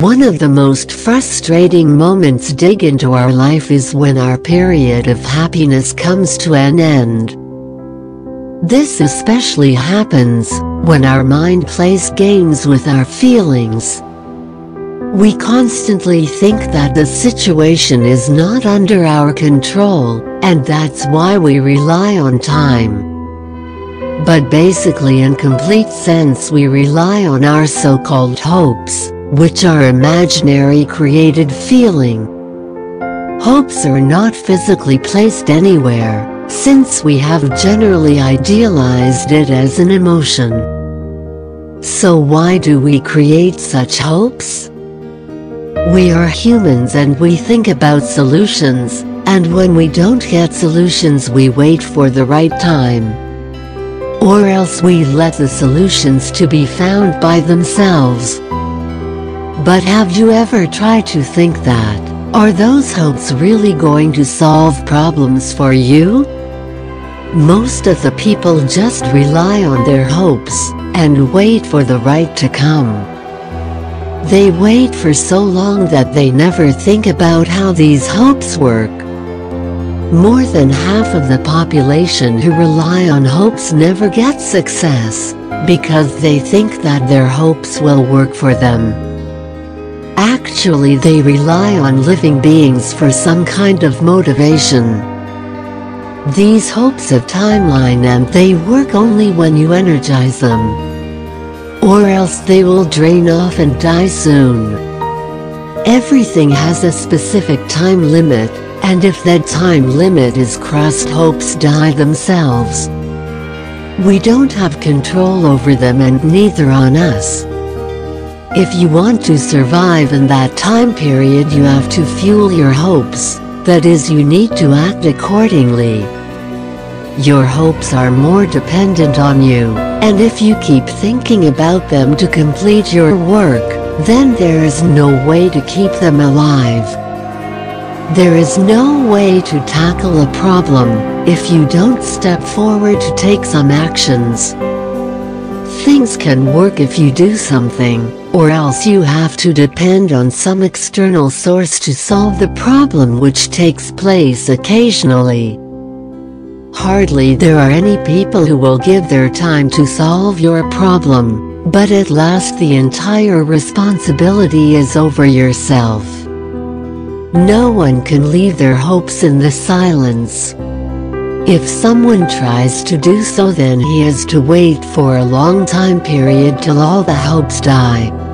One of the most frustrating moments dig into our life is when our period of happiness comes to an end. This especially happens when our mind plays games with our feelings. We constantly think that the situation is not under our control, and that's why we rely on time. But basically in complete sense we rely on our so-called hopes, which are imaginary created feeling. Hopes are not physically placed anywhere, since we have generally idealized it as an emotion. So why do we create such hopes? We are humans and we think about solutions, and when we don't get solutions we wait for the right time. Or else we let the solutions to be found by themselves. But have you ever tried to think that, are those hopes really going to solve problems for you? Most of the people just rely on their hopes, and wait for the right to come. They wait for so long that they never think about how these hopes work. More than half of the population who rely on hopes never get success, because they think that their hopes will work for them. Actually they rely on living beings for some kind of motivation. These hopes have timeline and they work only when you energize them. Or else they will drain off and die soon. Everything has a specific time limit, and if that time limit is crossed hopes die themselves. We don't have control over them and neither on us. If you want to survive in that time period you have to fuel your hopes, that is you need to act accordingly. Your hopes are more dependent on you, and if you keep thinking about them to complete your work, then there is no way to keep them alive. There is no way to tackle a problem if you don't step forward to take some actions. Things can work if you do something, or else you have to depend on some external source to solve the problem which takes place occasionally. Hardly there are any people who will give their time to solve your problem, but at last the entire responsibility is over yourself. No one can leave their hopes in the silence. If someone tries to do so then he has to wait for a long time period till all the hopes die.